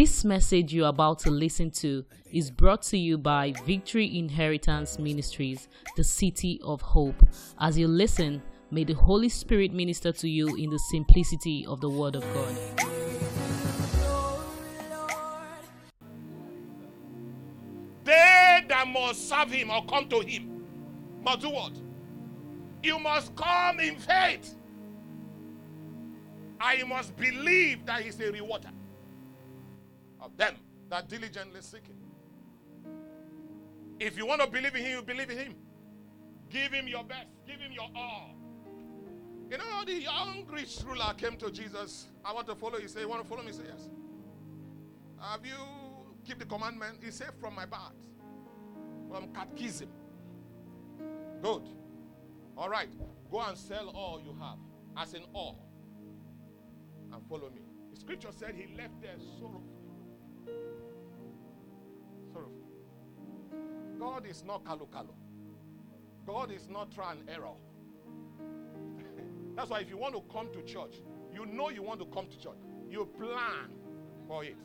This message you're about to listen to is brought to you by Victory Inheritance Ministries, the City of Hope. As you listen, may the Holy Spirit minister to you in the simplicity of the Word of God. They that must serve him or come to him must do what? You must come in faith. I must believe that he's a rewarder them that diligently seek him. If you want to believe in him, you believe in him. Give him your best, give him your all. You know, the young rich ruler came to Jesus. I want to follow you. Say, You want to follow me? Say, Yes. Have you keep the commandment? He said, From my birth, from catechism. Good. All right. Go and sell all you have, as in all, and follow me. The scripture said he left there sorrowful. Sorrowful. God is not kalu kalu. God is not try and error. That's why if you want to come to church, you know you want to come to church. You plan for it.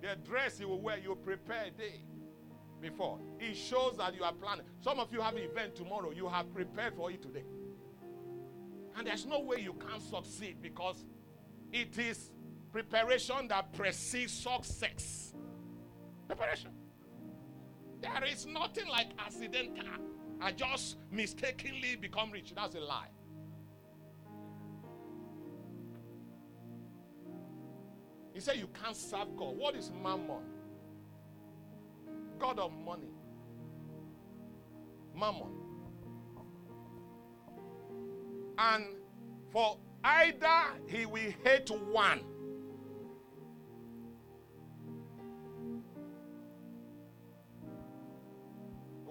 The dress you will wear, you prepare a day before. It shows that you are planning. Some of you have an event tomorrow. You have prepared for it today. And there's no way you can succeed because it is preparation that precedes success. Preparation. There is nothing like accidental. I just mistakenly become rich. That's a lie. He said you can't serve God. What is mammon? God of money. Mammon. And for either he will hate one.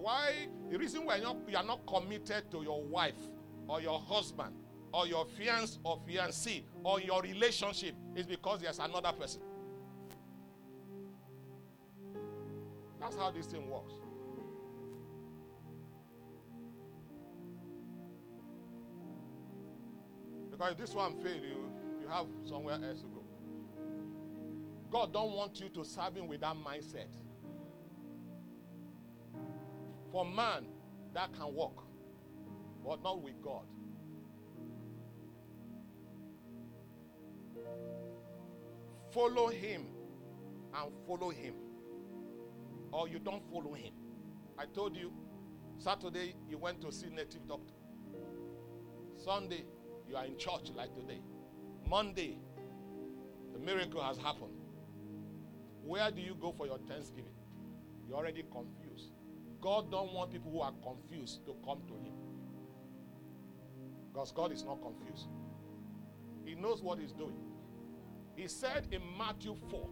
Why? The reason why not, you are not committed to your wife or your husband or your fiance or fiancee or your relationship is because there's another person. That's how this thing works. Because if this one fail you, you have somewhere else to go. God don't want you to serve him with that mindset. For man, that can work, but not with God. Follow him and follow him. Or you don't follow him. I told you, Saturday you went to see native doctor. Sunday you are in church like today. Monday, the miracle has happened. Where do you go for your Thanksgiving? You're already confused. God don't want people who are confused to come to him. Because God is not confused. He knows what he's doing. He said in Matthew 4,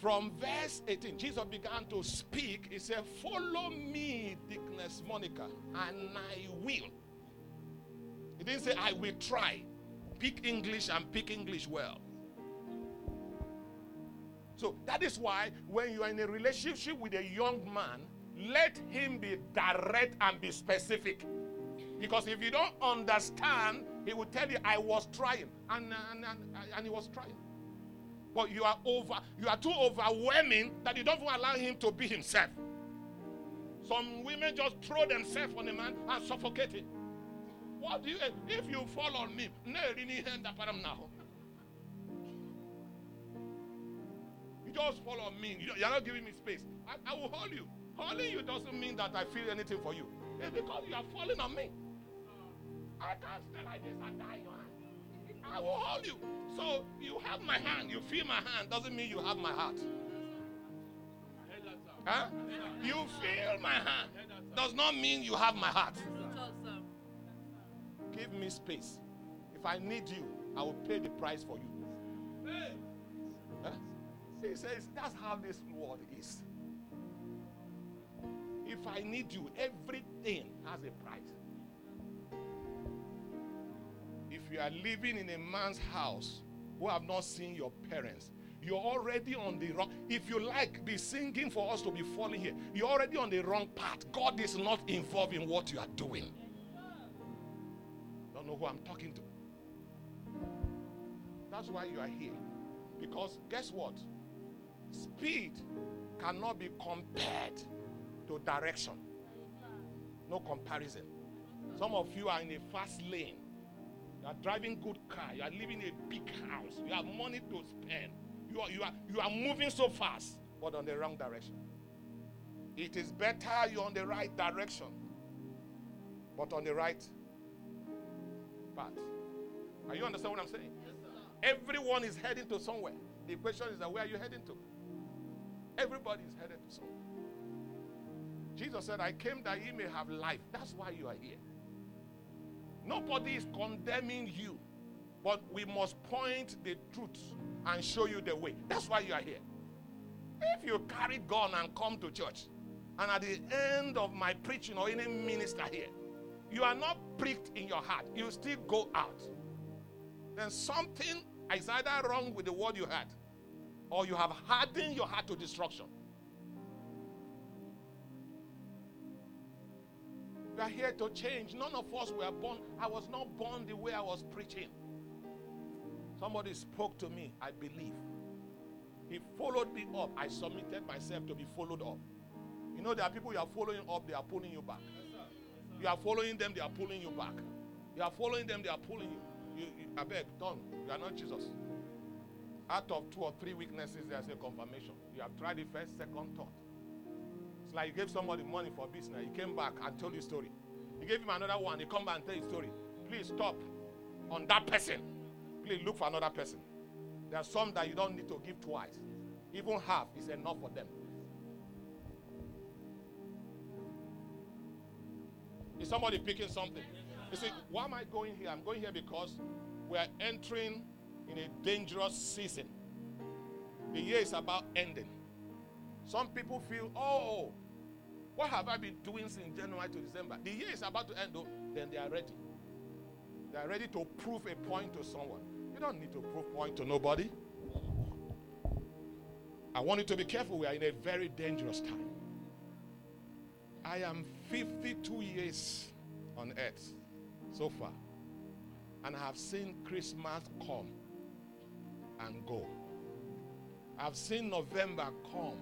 from verse 18, Jesus began to speak. He said, Follow me, Dickness Monica, and I will. He didn't say, I will try. Pick English and pick English well. So that is why when you are in a relationship with a young man, let him be direct and be specific. Because if you don't understand, he will tell you, I was trying. And, and, and, and he was trying. But you are over, you are too overwhelming that you don't allow him to be himself. Some women just throw themselves on a man and suffocate him. What do you if you fall on me? You just follow me. You're not giving me space. I, I will hold you. Holding you doesn't mean that I feel anything for you. It's because you are falling on me. I can't stay like this and die your hand. I will hold you. So you have my hand, you feel my hand, doesn't mean you have my heart. Huh? You feel my hand, does not mean you have my heart. Give me space. If I need you, I will pay the price for you. He says, that's how this world is. If I need you, everything has a price. If you are living in a man's house who have not seen your parents, you're already on the wrong. If you like, be singing for us to be falling here. You're already on the wrong path. God is not involved in what you are doing. Don't know who I'm talking to. That's why you are here. Because guess what? Speed cannot be compared to direction. No comparison. Some of you are in a fast lane. You are driving good car. You are living in a big house. You have money to spend. You are, you are, you are moving so fast, but on the wrong direction. It is better you're on the right direction, but on the right path. Are you understand what I'm saying? Yes, Everyone is heading to somewhere. The question is that where are you heading to? Everybody is headed to somewhere. Jesus said, I came that ye may have life. That's why you are here. Nobody is condemning you, but we must point the truth and show you the way. That's why you are here. If you carry gun and come to church, and at the end of my preaching or any minister here, you are not pricked in your heart, you still go out. Then something is either wrong with the word you had, or you have hardened your heart to destruction. We are here to change. None of us were born. I was not born the way I was preaching. Somebody spoke to me, I believe. He followed me up. I submitted myself to be followed up. You know, there are people you are following up, they are pulling you back. You are following them, they are pulling you back. You are following them, they are pulling you. you, you I beg, don't. You are not Jesus. Out of two or three weaknesses, there's a confirmation. You have tried it first, second, third. It's like you gave somebody money for business. He came back and told you story. You gave him another one. He come back and tell you story. Please stop on that person. Please look for another person. There are some that you don't need to give twice. Even half is enough for them. Is somebody picking something? You see, why am I going here? I'm going here because we are entering in a dangerous season. The year is about ending. Some people feel, oh, what have I been doing since January to December? The year is about to end, though. Then they are ready. They are ready to prove a point to someone. You don't need to prove point to nobody. I want you to be careful. We are in a very dangerous time. I am 52 years on earth so far. And I have seen Christmas come and go. I've seen November come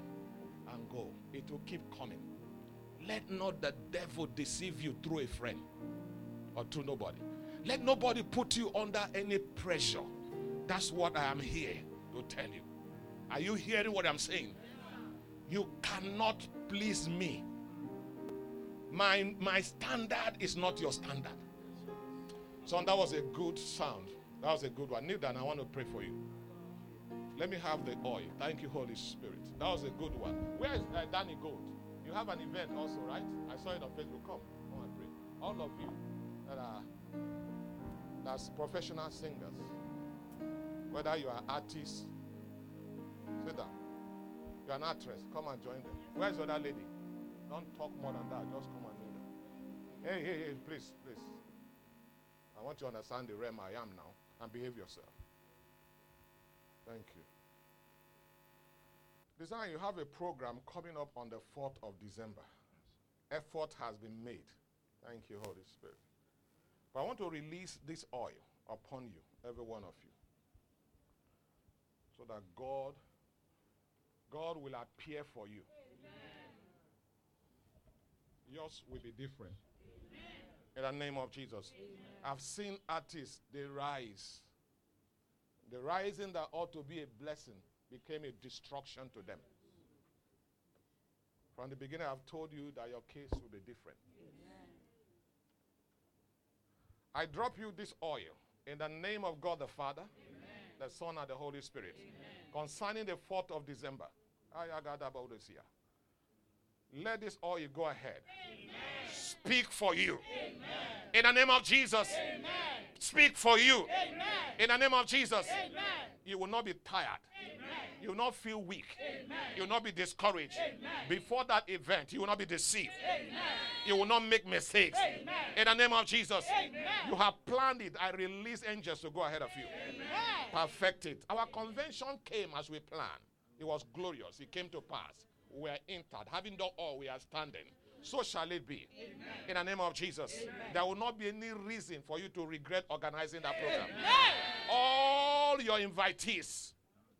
and go. It will keep coming. Let not the devil deceive you through a friend or through nobody. Let nobody put you under any pressure. That's what I am here to tell you. Are you hearing what I'm saying? You cannot please me my, my standard is not your standard. So that was a good sound. That was a good one. Down. I want to pray for you. Let me have the oil. Thank you, Holy Spirit. That was a good one. Where is uh, Danny Gold? You have an event also, right? I saw it on Facebook. Come, come and pray. All of you that are that's professional singers, whether you are artists, sit down. You're an actress. Come and join them. Where's the other lady? Don't talk more than that. Just come and join them. Hey, hey, hey, please, please. I want you to understand the realm I am now and behave yourself. Thank you. Design, you have a program coming up on the 4th of December. Effort has been made. Thank you, Holy Spirit. But I want to release this oil upon you, every one of you, so that God, God will appear for you. Amen. Yours will be different. In the name of Jesus. Amen. I've seen artists, they rise. The rising that ought to be a blessing became a destruction to them. From the beginning, I've told you that your case will be different. Amen. I drop you this oil in the name of God the Father, Amen. the Son, and the Holy Spirit. Concerning the 4th of December. I agatus here. Let this oil go ahead. Amen speak for you. Amen. In the name of Jesus. Amen. Speak for you. Amen. In the name of Jesus. You will not be tired. You will not feel weak. You will not be discouraged. Before that event, you will not be deceived. You will not make mistakes. In the name of Jesus. You have planned it. I release angels to go ahead of you. Perfect it. Our convention came as we planned. It was glorious. It came to pass. We are entered. Having done all, we are standing so shall it be. Amen. In the name of Jesus. Amen. There will not be any reason for you to regret organizing that program. Amen. All your invitees,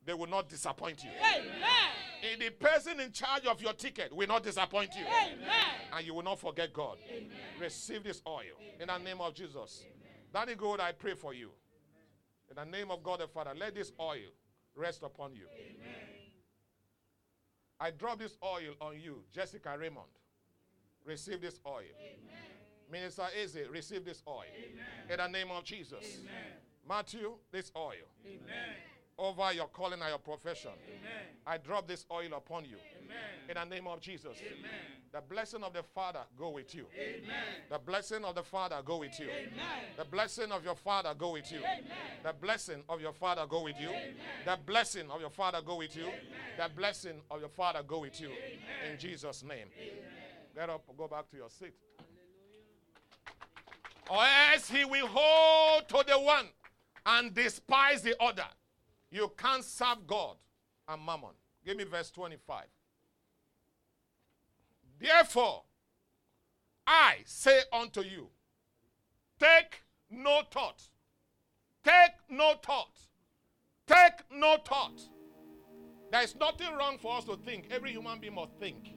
they will not disappoint you. Amen. The person in charge of your ticket will not disappoint you. Amen. And you will not forget God. Receive this oil in the name of Jesus. Daddy God, I pray for you. In the name of God the Father, let this oil rest upon you. I drop this oil on you, Jessica Raymond. Receive this oil. Minister Eze, receive this oil. In the name of Jesus. Matthew, this oil. Over your calling and your profession. I drop this oil upon you. In the name of Jesus. The blessing of the Father go with you. The blessing of the Father go with you. The blessing of your Father go with you. The blessing of your Father go with you. The blessing of your Father go with you. The blessing of your Father go with you. In Jesus' name. Get up, go back to your seat. Or else he will hold to the one and despise the other. You can't serve God and mammon. Give me verse 25. Therefore, I say unto you, take no thought. Take no thought. Take no thought. There is nothing wrong for us to think. Every human being must think.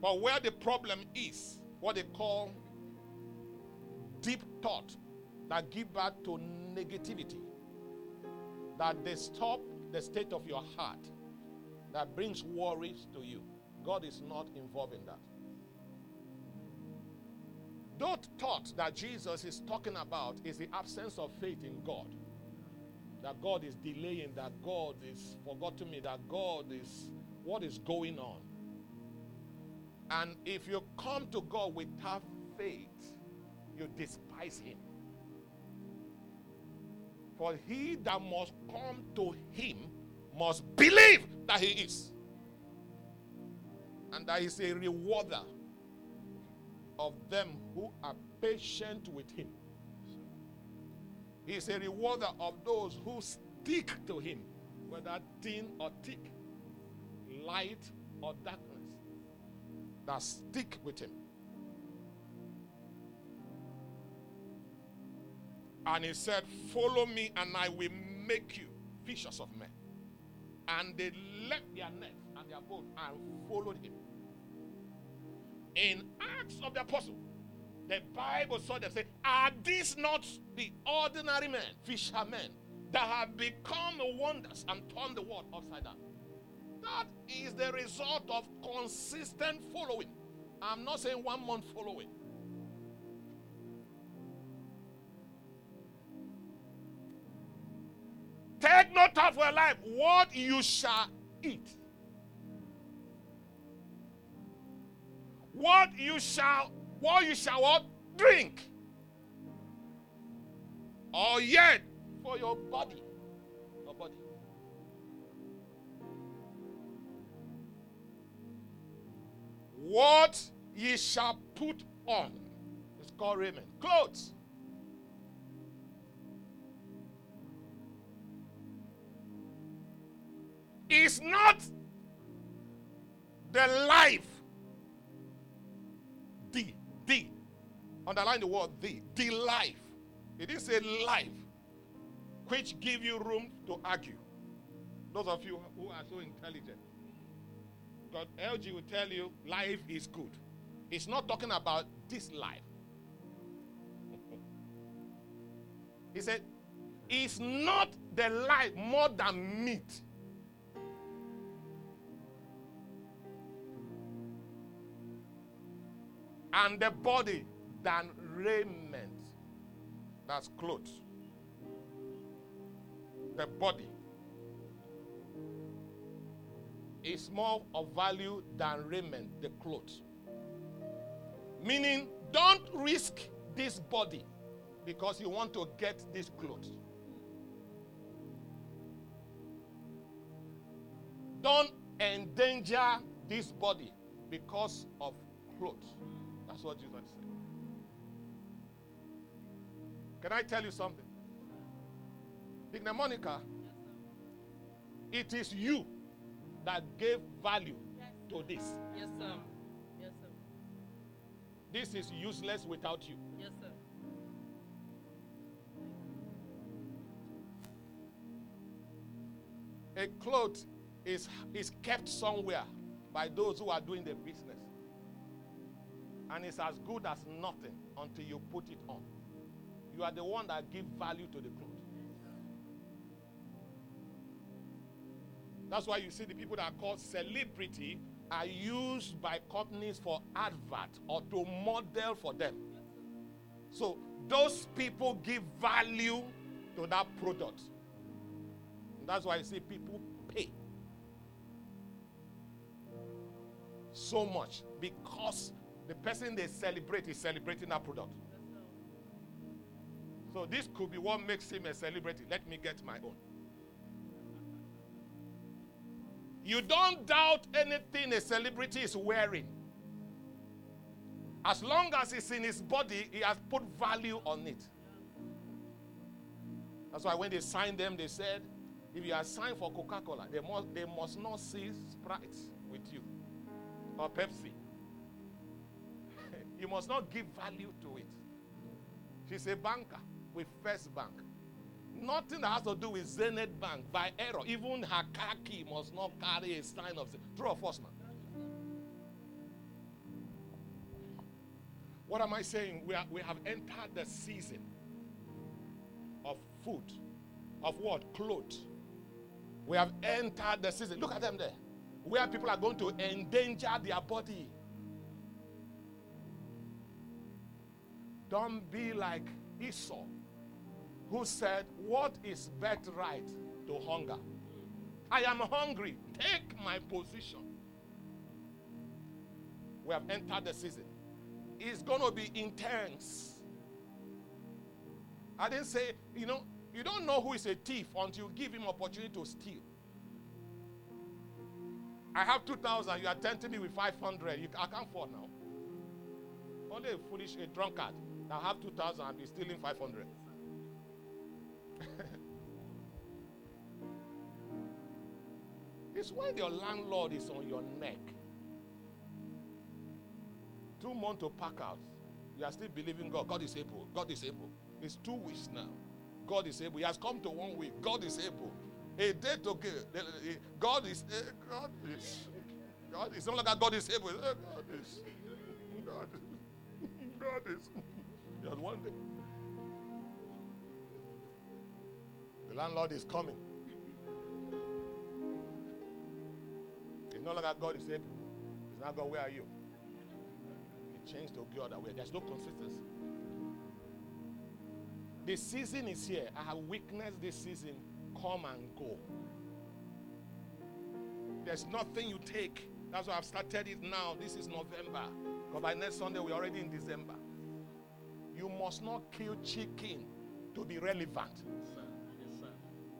But where the problem is, what they call deep thought that give birth to negativity, that disturb the state of your heart, that brings worries to you. God is not involved in that. That thought that Jesus is talking about is the absence of faith in God. That God is delaying, that God is forgotten me, that God is what is going on. And if you come to God without faith, you despise Him. For he that must come to Him must believe that He is. And that He's a rewarder of them who are patient with Him. He's a rewarder of those who stick to Him, whether thin or thick, light or darkness, that stick with Him. And he said, Follow me, and I will make you fishers of men. And they left their nets and their boat and followed him. In Acts of the Apostle, the Bible saw them say, Are these not the ordinary men, fishermen, that have become wonders and turned the world upside down? That is the result of consistent following. I'm not saying one month following. Take no thought for your life, what you shall eat. What you shall, what you shall what? Drink. Or yet for your body. Your body. What ye shall put on. It's called raiment. Clothes. Is not the life. The, the. Underline the word the. The life. It is a life which give you room to argue. Those of you who are so intelligent. God, LG will tell you life is good. It's not talking about this life. he said, it's not the life more than meat. And the body than raiment. That's clothes. The body is more of value than raiment, the clothes. Meaning, don't risk this body because you want to get this clothes. Don't endanger this body because of clothes. That's what Jesus said. Can I tell you something? Digna Monica, it is you that gave value to this. Yes, sir. Yes, sir. This is useless without you. Yes, sir. A cloth is, is kept somewhere by those who are doing the business. And it's as good as nothing until you put it on. You are the one that give value to the cloth. That's why you see the people that are called celebrity are used by companies for advert or to model for them. So those people give value to that product. And that's why you see people pay so much because the person they celebrate is celebrating that product. So this could be what makes him a celebrity. Let me get my own. You don't doubt anything a celebrity is wearing. As long as it's in his body, he has put value on it. That's why when they signed them, they said, if you are signed for Coca Cola, they must, they must not see Sprite with you or Pepsi. You must not give value to it. She's a banker with First Bank. Nothing that has to do with Zenith Bank by error. Even her car key must not carry a sign of true or false, man. What am I saying? We, are, we have entered the season of food, of what? Clothes. We have entered the season. Look at them there. Where people are going to endanger their body. Don't be like Esau who said, What is birthright to hunger? I am hungry. Take my position. We have entered the season. It's going to be intense. I didn't say, you know, you don't know who is a thief until you give him opportunity to steal. I have 2,000. You are tempting me with 500. You, I can't afford now. Only a foolish, a drunkard that have 2,000 and be stealing 500. it's when your landlord is on your neck. Two months to pack out. You are still believing God. God is able. God is able. It's two weeks now. God is able. He has come to one week. God is able. A day to give. Eh, eh, God is. God is. God is. It's Not like God is able. God is. God is. God is. Just one day. The landlord is coming. It's not like God is able. It's not God, where are you? It changed to the other way. There's no consistency. The season is here. I have witnessed this season come and go. There's nothing you take. That's why I've started it now. This is November. Because by next Sunday, we're already in December. You must not kill chicken to be relevant. Yes, sir. Yes, sir.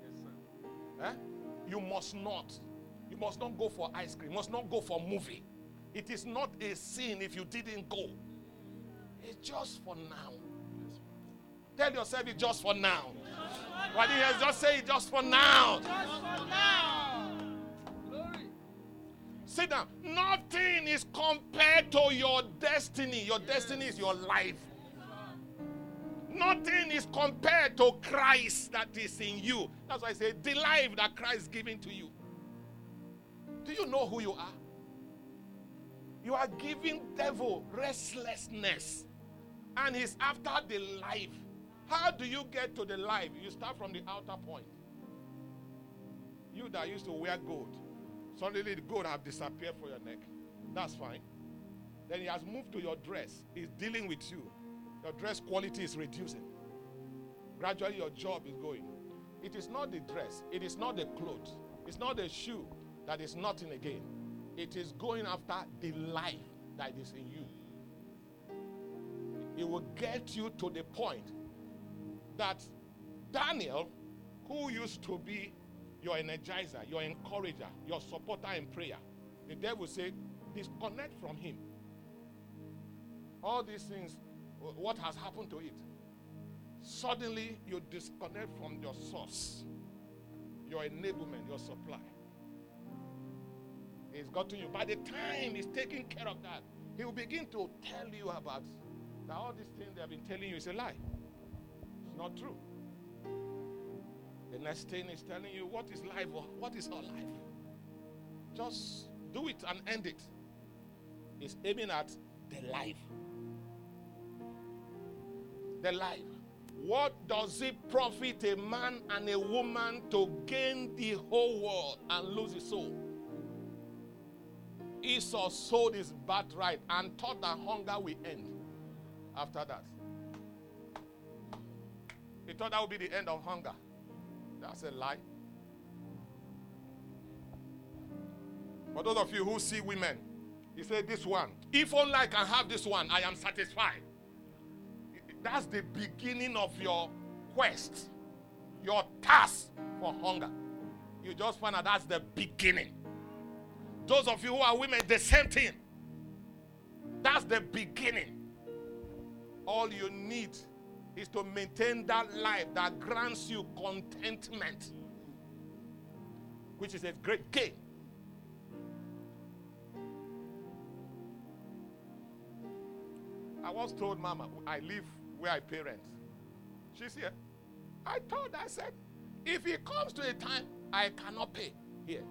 Yes, sir. Eh? You must not. You must not go for ice cream. You must not go for movie. It is not a sin if you didn't go. It's just for now. Tell yourself it's just for now. What he has just said, just for now? Just for now. Glory. Sit down. Nothing is compared to your destiny. Your destiny is your life. Nothing is compared to Christ that is in you. That's why I say the life that Christ is giving to you. Do you know who you are? You are giving devil restlessness. And he's after the life. How do you get to the life? You start from the outer point. You that used to wear gold, suddenly the gold have disappeared from your neck. That's fine. Then he has moved to your dress. He's dealing with you. Your dress quality is reducing. Gradually, your job is going. It is not the dress, it is not the clothes, it's not the shoe that is nothing again. It is going after the life that is in you. It will get you to the point that Daniel, who used to be your energizer, your encourager, your supporter in prayer, the devil said, disconnect from him. All these things, what has happened to it? Suddenly, you disconnect from your source, your enablement, your supply. He's got to you. By the time he's taking care of that, he will begin to tell you about that all these things they have been telling you is a lie. It's not true. The next thing is telling you what is life or what is our life. Just do it and end it. It's aiming at the life. The life. What does it profit a man and a woman to gain the whole world and lose his soul? Esau sold his birthright and thought that hunger will end after that. He thought that would be the end of hunger. That's a lie. For those of you who see women, he said, This one, if only I can have this one, I am satisfied. That's the beginning of your quest, your task for hunger. You just find out that's the beginning. Those of you who are women, the same thing. That's the beginning. All you need is to maintain that life that grants you contentment, which is a great gain. I once told Mama, I live where I parent. She's here. I told her, I said, if it comes to a time I cannot pay here,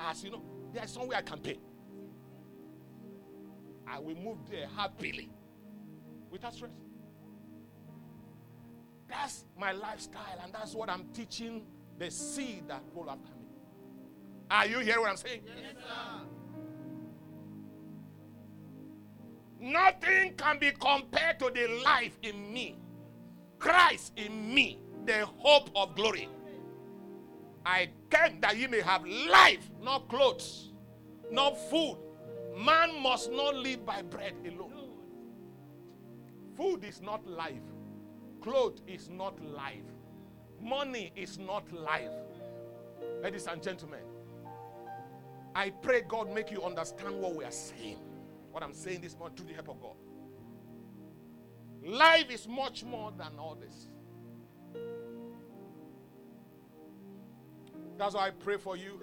as you know, there's somewhere I can pay. I will move there happily without stress. That's my lifestyle, and that's what I'm teaching the seed that roll after me. Are you hearing what I'm saying? Yes, sir. Nothing can be compared to the life in me. Christ in me, the hope of glory. I came that you may have life, not clothes, not food. Man must not live by bread alone. Food is not life. Clothes is not life. Money is not life. Ladies and gentlemen, I pray God make you understand what we are saying. What I'm saying this morning through the help of God. Life is much more than all this. That's why I pray for you.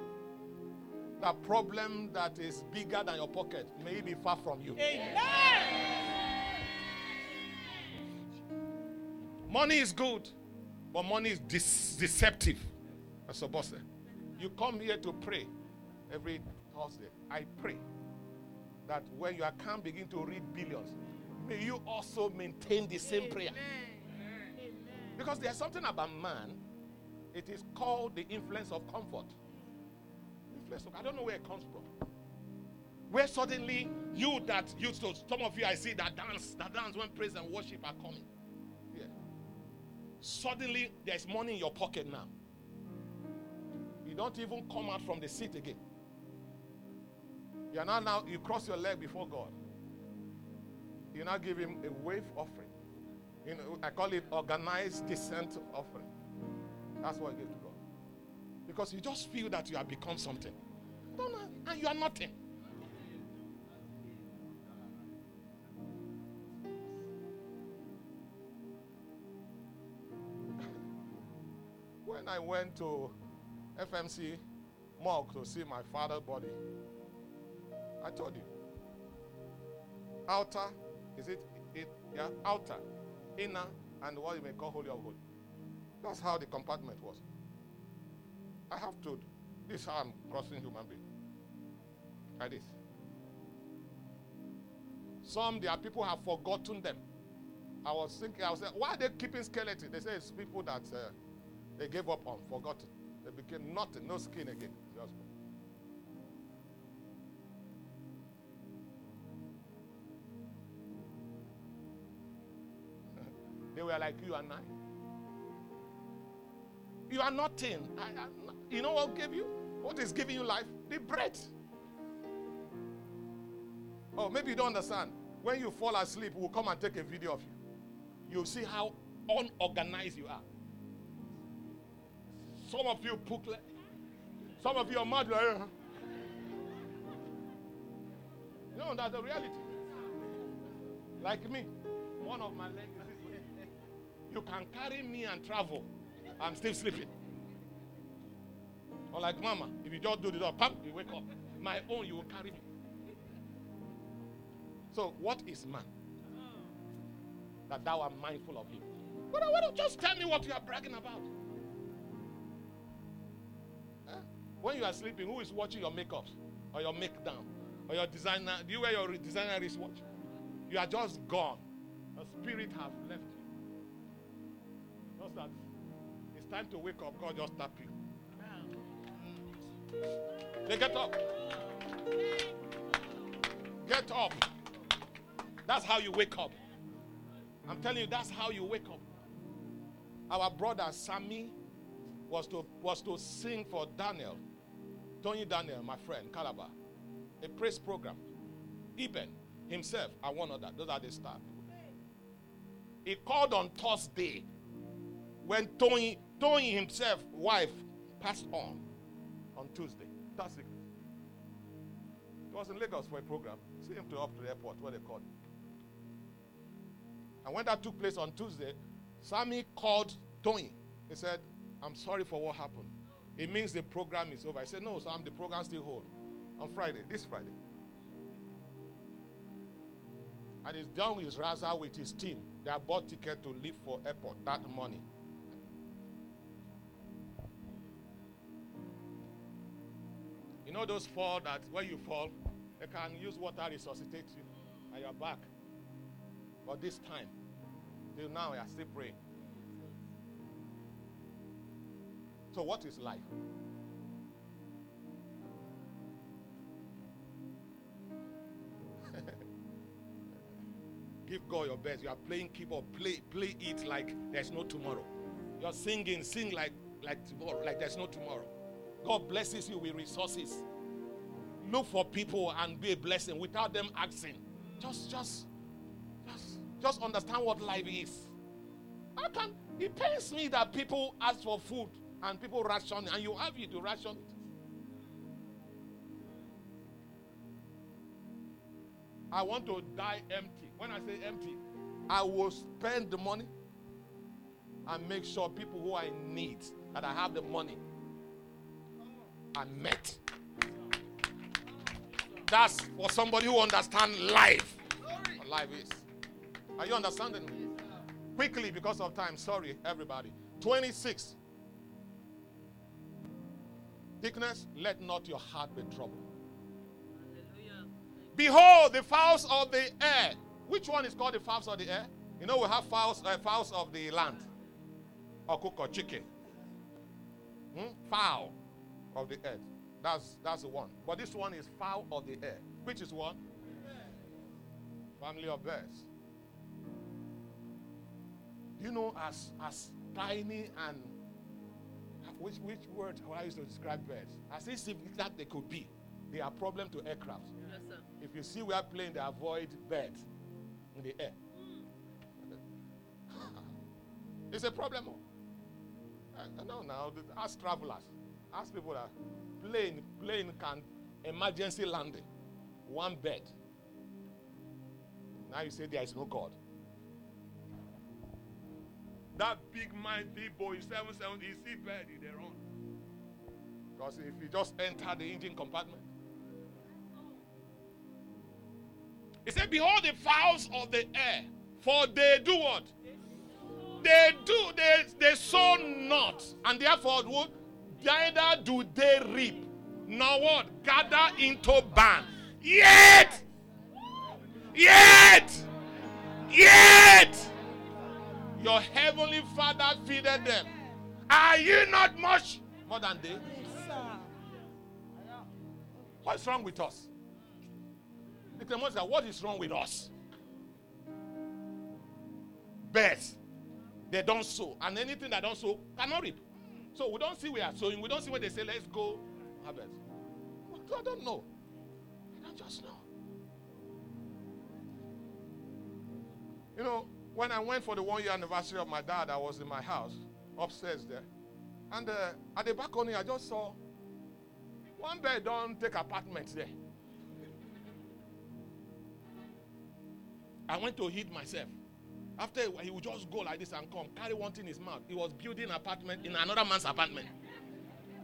That problem that is bigger than your pocket may be far from you. Amen. Money is good, but money is dis- deceptive. That's what boss said. You come here to pray every Thursday. I pray that when your account begin to read billions, may you also maintain the same prayer. Because there's something about man, it is called the influence of comfort. Influence of, I don't know where it comes from. Where suddenly you that used to, some of you I see that dance, that dance when praise and worship are coming. Yeah. Suddenly there's money in your pocket now. You don't even come out from the seat again. You are now, now you cross your leg before God. You now give him a wave offering. You know, I call it organized descent offering. That's what I give to God. Because you just feel that you have become something. And you are nothing. when I went to FMC morgue to see my father's body, I told you. Outer, is it, it yeah, outer, inner, and what you may call holy of holy. That's how the compartment was. I have to. This is how I'm crossing human being. Like this. Some there are people have forgotten them. I was thinking, I was saying, why are they keeping skeleton? They say it's people that uh, they gave up on, forgotten. They became nothing, no skin again. Just they were like you and I. You are nothing. I, you know what gave you? What is giving you life? The breath. Oh, maybe you don't understand. When you fall asleep, we'll come and take a video of you. You'll see how unorganized you are. Some of you pook some of you are mad like, uh. No, that's the reality. Like me, one of my legs. You can carry me and travel. I'm still sleeping. Or like mama, if you just do the door, pam, you wake up. My own, you will carry me. So, what is man? That thou art mindful of him. But why don't just tell me what you are bragging about? When you are sleeping, who is watching your makeups or your make down or your designer? Do you wear your designer wristwatch? You are just gone. The spirit has left you. Just that it's time to wake up. God just tap you. They get up. Get up. That's how you wake up. I'm telling you, that's how you wake up. Our brother Sammy was to was to sing for Daniel, Tony Daniel, my friend, Calabar, a praise program. Eben himself and one other. Those are the staff. He called on Thursday when Tony, Tony himself, wife, passed on on Tuesday. That's it. He was in Lagos for a program. See him to up to the airport where they called. And when that took place on Tuesday, Sammy called Tony. He said, I'm sorry for what happened. It means the program is over. I said, No, Sam, the program still hold on Friday, this Friday. And he's down with Raza with his team. They bought ticket to leave for airport that morning. You know those fall that when you fall, they can use water resuscitate you and you're back. But this time, till now, you're still praying. So, what is life? Give God your best. You are playing keyboard. Play, play it like there's no tomorrow. You're singing, sing like like tomorrow, like there's no tomorrow. God blesses you with resources. Look for people and be a blessing without them asking. Just, just, just, just understand what life is. I can. It pains me that people ask for food and people ration and you have it to ration it. I want to die empty. When I say empty, I will spend the money and make sure people who in need that I have the money are met. That's for somebody who understands life. What life is. Are you understanding me? Quickly, because of time. Sorry, everybody. 26. Thickness, let not your heart be troubled. Behold, the fowls of the air. Which one is called the fowls of the air? You know, we have fowls, uh, fowls of the land, or cook or chicken. Hmm? Fowl of the earth. That's that's the one. But this one is fowl of the air. Which is what? Family of birds. You know, as as tiny and which which word how I used to describe birds? As insignificant that they could be, they are problem to aircraft. Yes, sir. If you see we are playing, they avoid birds in the air. it's a problem. Uh, no, now ask travelers, ask people that plane plane can emergency landing, one bed. Now you say there is no God. That big mighty Boeing 770 is see bed in their own. Because if you just enter the engine compartment, He said, Behold the fowls of the air, for they do what? They do, they, they sow not, and therefore what? Neither do they reap, nor what? Gather into barn. Yet, yet, yet, your heavenly Father feeded them. Are you not much more than they? What's wrong with us? The Clemens said, What is wrong with us? Birds, they don't sow, and anything that don't sow cannot reap. So we don't see where we are sowing. We don't see when they say, Let's go harvest. I don't know. I don't just know. You know, when I went for the one year anniversary of my dad, I was in my house upstairs there. And uh, at the balcony, I just saw one bed don't take apartments there. I went to hit myself. After he would just go like this and come, carry one thing in his mouth. He was building an apartment in another man's apartment.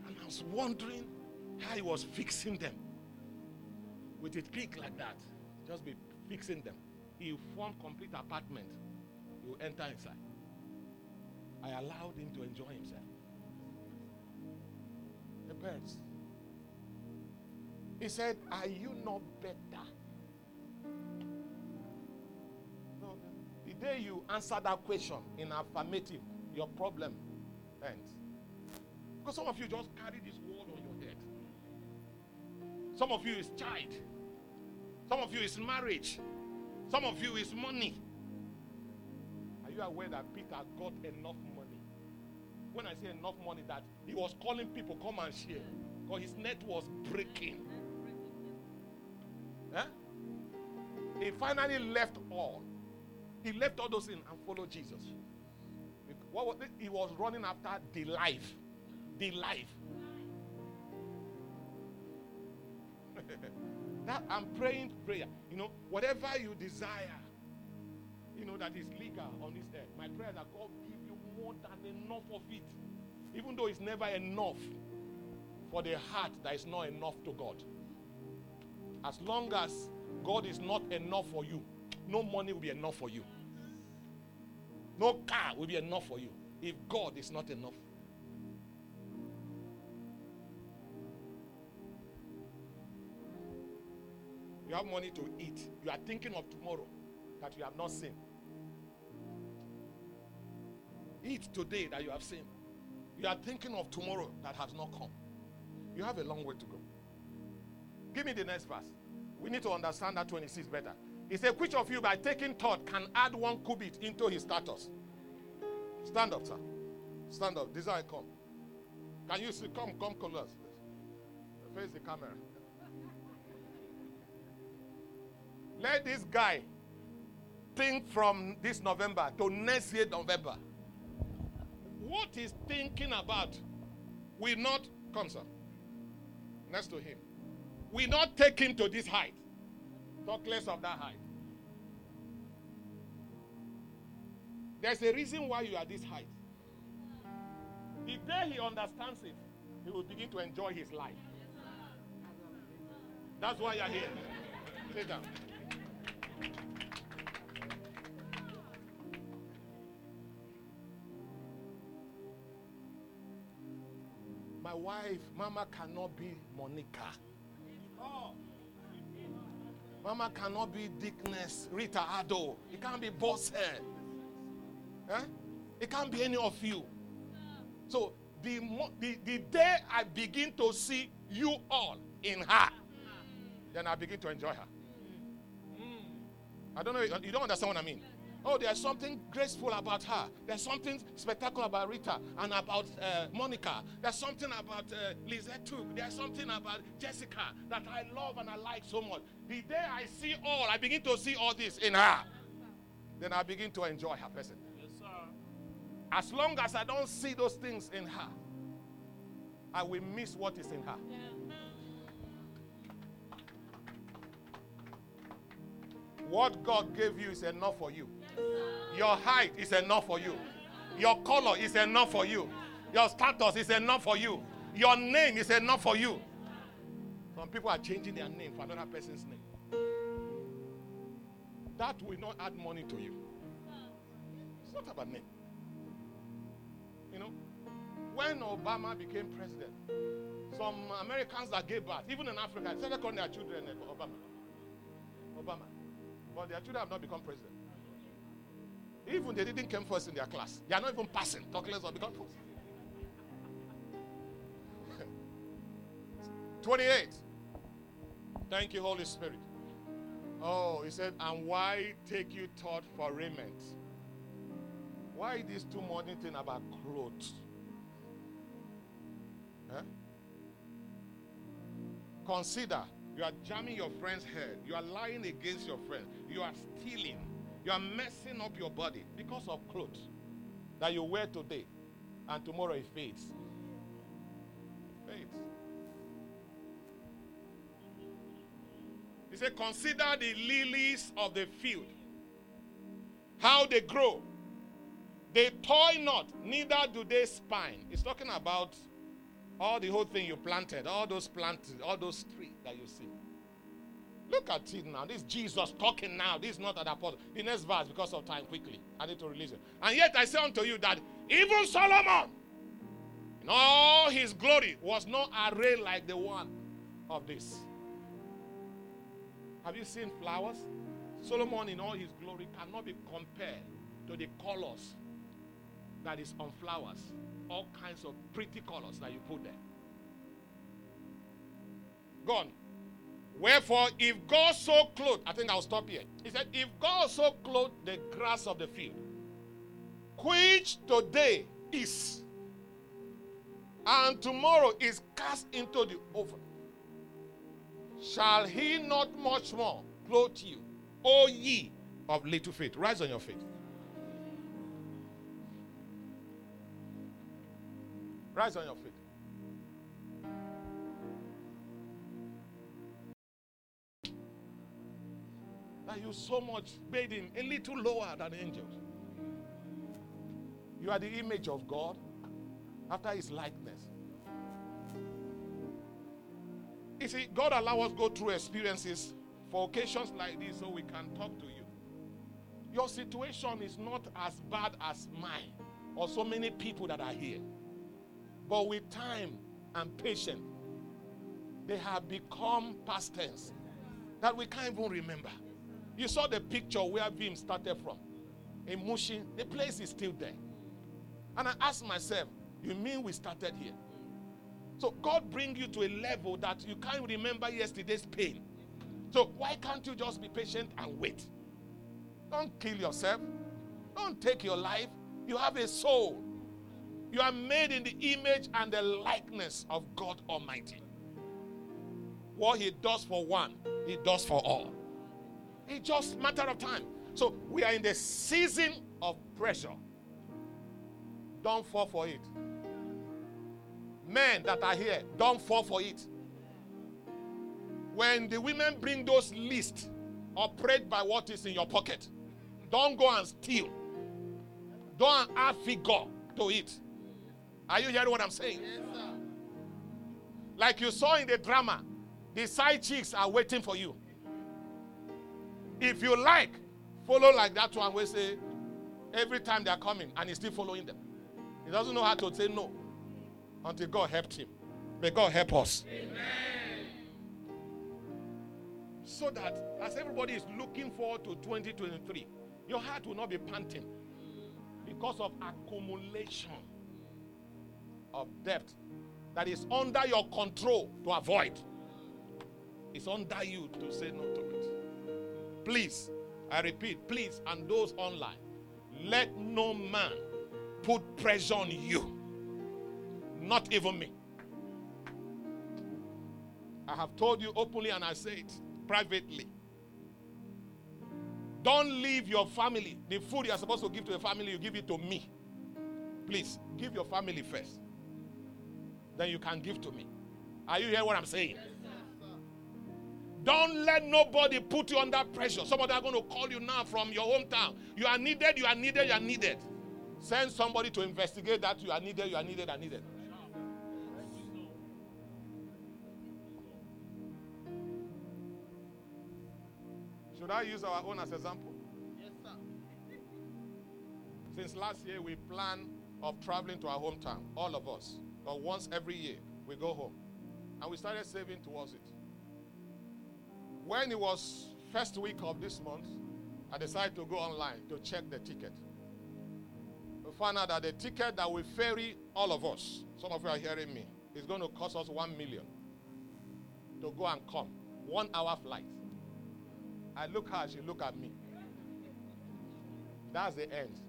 And I was wondering how he was fixing them. With a trick like that. Just be fixing them. He formed complete apartment. He enter inside. I allowed him to enjoy himself. The birds. He said, Are you not better? Day you answer that question in affirmative, your problem ends. Because some of you just carry this world on your head. Some of you is child. Some of you is marriage. Some of you is money. Are you aware that Peter got enough money? When I say enough money, that he was calling people, come and share. Because his net was breaking. Eh? He finally left all. He left all those things and followed Jesus. What was it? He was running after the life. The life. that I'm praying prayer. You know, whatever you desire, you know, that is legal on this earth. My prayer that God give you more than enough of it. Even though it's never enough for the heart that is not enough to God. As long as God is not enough for you, no money will be enough for you. No car will be enough for you if God is not enough. You have money to eat. You are thinking of tomorrow that you have not seen. Eat today that you have seen. You are thinking of tomorrow that has not come. You have a long way to go. Give me the next verse. We need to understand that 26 better. He said, Which of you, by taking thought, can add one cubit into his status? Stand up, sir. Stand up. Desire, come. Can you see? Come, come close. Face the camera. Let this guy think from this November to next year, November. What he's thinking about will not come, sir. Next to him. Will not take him to this height. Talk less of that height. There's a reason why you are this height. The day he understands it, he will begin to enjoy his life. That's why you're here. Sit down. My wife, Mama cannot be Monica. Mama cannot be Dickness, Rita Ado. It can't be Boss Head. Eh? It can't be any of you. So the, the, the day I begin to see you all in her, then I begin to enjoy her. I don't know, you don't understand what I mean. Oh, there's something graceful about her. There's something spectacular about Rita and about uh, Monica. There's something about uh, Lizette too. There's something about Jessica that I love and I like so much. The day I see all, I begin to see all this in her. Then I begin to enjoy her person. Yes, sir. As long as I don't see those things in her, I will miss what is in her. What God gave you is enough for you. Your height is enough for you. Your color is enough for you. Your status is enough for you. Your name is enough for you. Some people are changing their name for another person's name. That will not add money to you. It's not about name. You know, when Obama became president, some Americans that gave birth, even in Africa, started calling their children uh, Obama. Obama. But their children have not become president. Even they didn't come first in their class. They are not even passing. Talk less of become first. 28. Thank you, Holy Spirit. Oh, he said, and why take you thought for raiment? Why this too money thing about clothes? Huh? Consider you are jamming your friend's head. You are lying against your friend. You are stealing. You are messing up your body because of clothes that you wear today and tomorrow it fades. Fades. He said, Consider the lilies of the field, how they grow. They toil not, neither do they spine. It's talking about all the whole thing you planted, all those plants, all those trees that you see. Look at it now. This is Jesus talking now. This is not an apostle. The next verse, because of time, quickly. I need to release it. And yet I say unto you that even Solomon, in all his glory, was not arrayed like the one of this. Have you seen flowers? Solomon, in all his glory, cannot be compared to the colors that is on flowers. All kinds of pretty colors that you put there. Gone. Wherefore, if God so clothed, I think I'll stop here. He said, If God so clothed the grass of the field, which today is, and tomorrow is cast into the oven, shall he not much more clothe you, O ye of little faith? Rise on your feet. Rise on your feet. That you so much made him a little lower than angels. You are the image of God after his likeness. You see, God allow us go through experiences for occasions like this so we can talk to you. Your situation is not as bad as mine or so many people that are here. But with time and patience, they have become past tense that we can't even remember. You saw the picture where Vim started from. In Mushin, the place is still there. And I asked myself, you mean we started here? So God bring you to a level that you can't remember yesterday's pain. So why can't you just be patient and wait? Don't kill yourself. Don't take your life. You have a soul. You are made in the image and the likeness of God Almighty. What He does for one, He does for all. It's just matter of time. So we are in the season of pressure. Don't fall for it. Men that are here, don't fall for it. When the women bring those lists, operate by what is in your pocket. Don't go and steal. Don't add figure to it. Are you hearing what I'm saying? Yes. Like you saw in the drama, the side chicks are waiting for you. If you like, follow like that one We say every time they are coming and he's still following them. He doesn't know how to say no until God helped him. May God help us. Amen. So that as everybody is looking forward to 2023, your heart will not be panting because of accumulation of debt that is under your control to avoid. It's under you to say no to. Please, I repeat, please, and those online, let no man put pressure on you. Not even me. I have told you openly and I say it privately. Don't leave your family. The food you are supposed to give to the family, you give it to me. Please, give your family first. Then you can give to me. Are you hearing what I'm saying? Don't let nobody put you under pressure. Somebody are going to call you now from your hometown. You are needed, you are needed, you are needed. Send somebody to investigate that you are needed, you are needed, are needed. Should I use our own as example? Yes, sir. Since last year, we plan of traveling to our hometown, all of us. But once every year, we go home. And we started saving towards it. When it was first week of this month, I decided to go online to check the ticket. We found out that the ticket that will ferry all of us, some of you are hearing me, is going to cost us one million to go and come. One hour flight. I look her, she look at me. That's the end.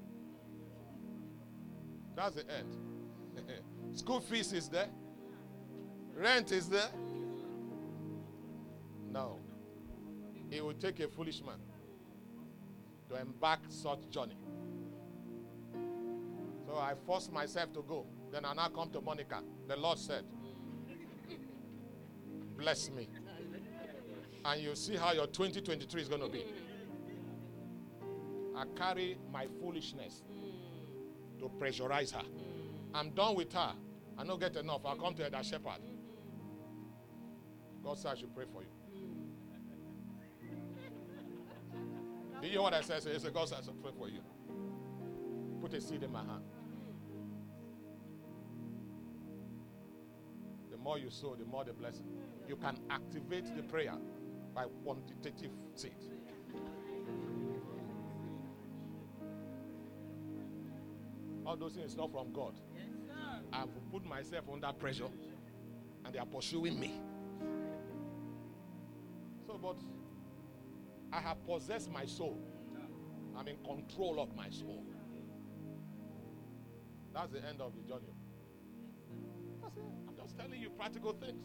That's the end. School fees is there. Rent is there. No. It will take a foolish man to embark such journey. So I forced myself to go. Then I now come to Monica. The Lord said, Bless me. And you see how your 2023 is going to be. I carry my foolishness to pressurize her. I'm done with her. I don't get enough. I'll come to Elder Shepherd. God said I should pray for you. Do you hear what I said? He said, God should pray for you. Put a seed in my hand. The more you sow, the more the blessing. You can activate the prayer by quantitative seed. All those things not from God. I've put myself under pressure and they are pursuing me. So, but I have possessed my soul. I'm in control of my soul. That's the end of the journey. That's it. I'm just telling you practical things.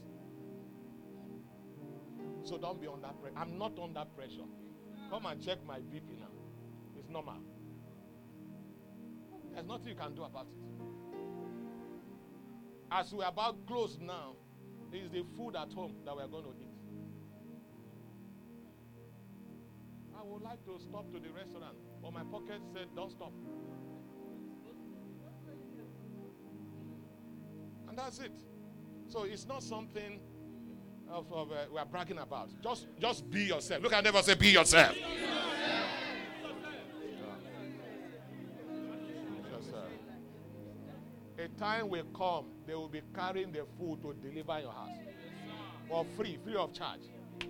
So don't be under pressure. I'm not under pressure. Come and check my BP now. It's normal. There's nothing you can do about it. As we're about close now, is the food at home that we're going to eat. I would like to stop to the restaurant, but my pocket said, don't stop. And that's it. So it's not something of, of uh, we are bragging about. Just, just be yourself. Look, I never say be yourself. A time will come, they will be carrying the food to deliver your house for free, free of charge.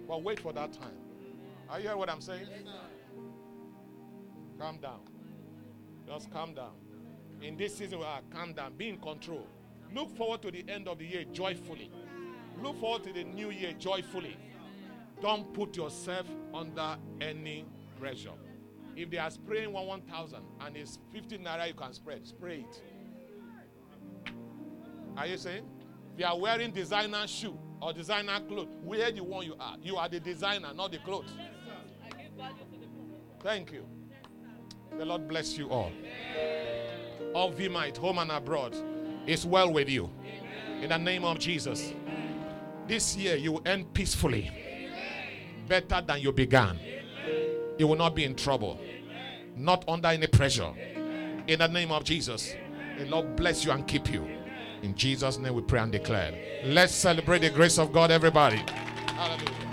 But wait for that time. Are you hearing what I'm saying? Calm down. Just calm down. In this season, we are calm down. Be in control. Look forward to the end of the year joyfully. Look forward to the new year joyfully. Don't put yourself under any pressure. If they are spraying one 1,000 and it's 15 naira you can spread, spray it. Are you saying? If you are wearing designer shoe or designer clothes, wear the one you are. You are the designer, not the clothes. Thank you. The Lord bless you all. All Vimite, home and abroad, is well with you. In the name of Jesus. This year you will end peacefully. Better than you began. You will not be in trouble. Not under any pressure. In the name of Jesus. The Lord bless you and keep you. In Jesus' name we pray and declare. Let's celebrate the grace of God, everybody. Hallelujah.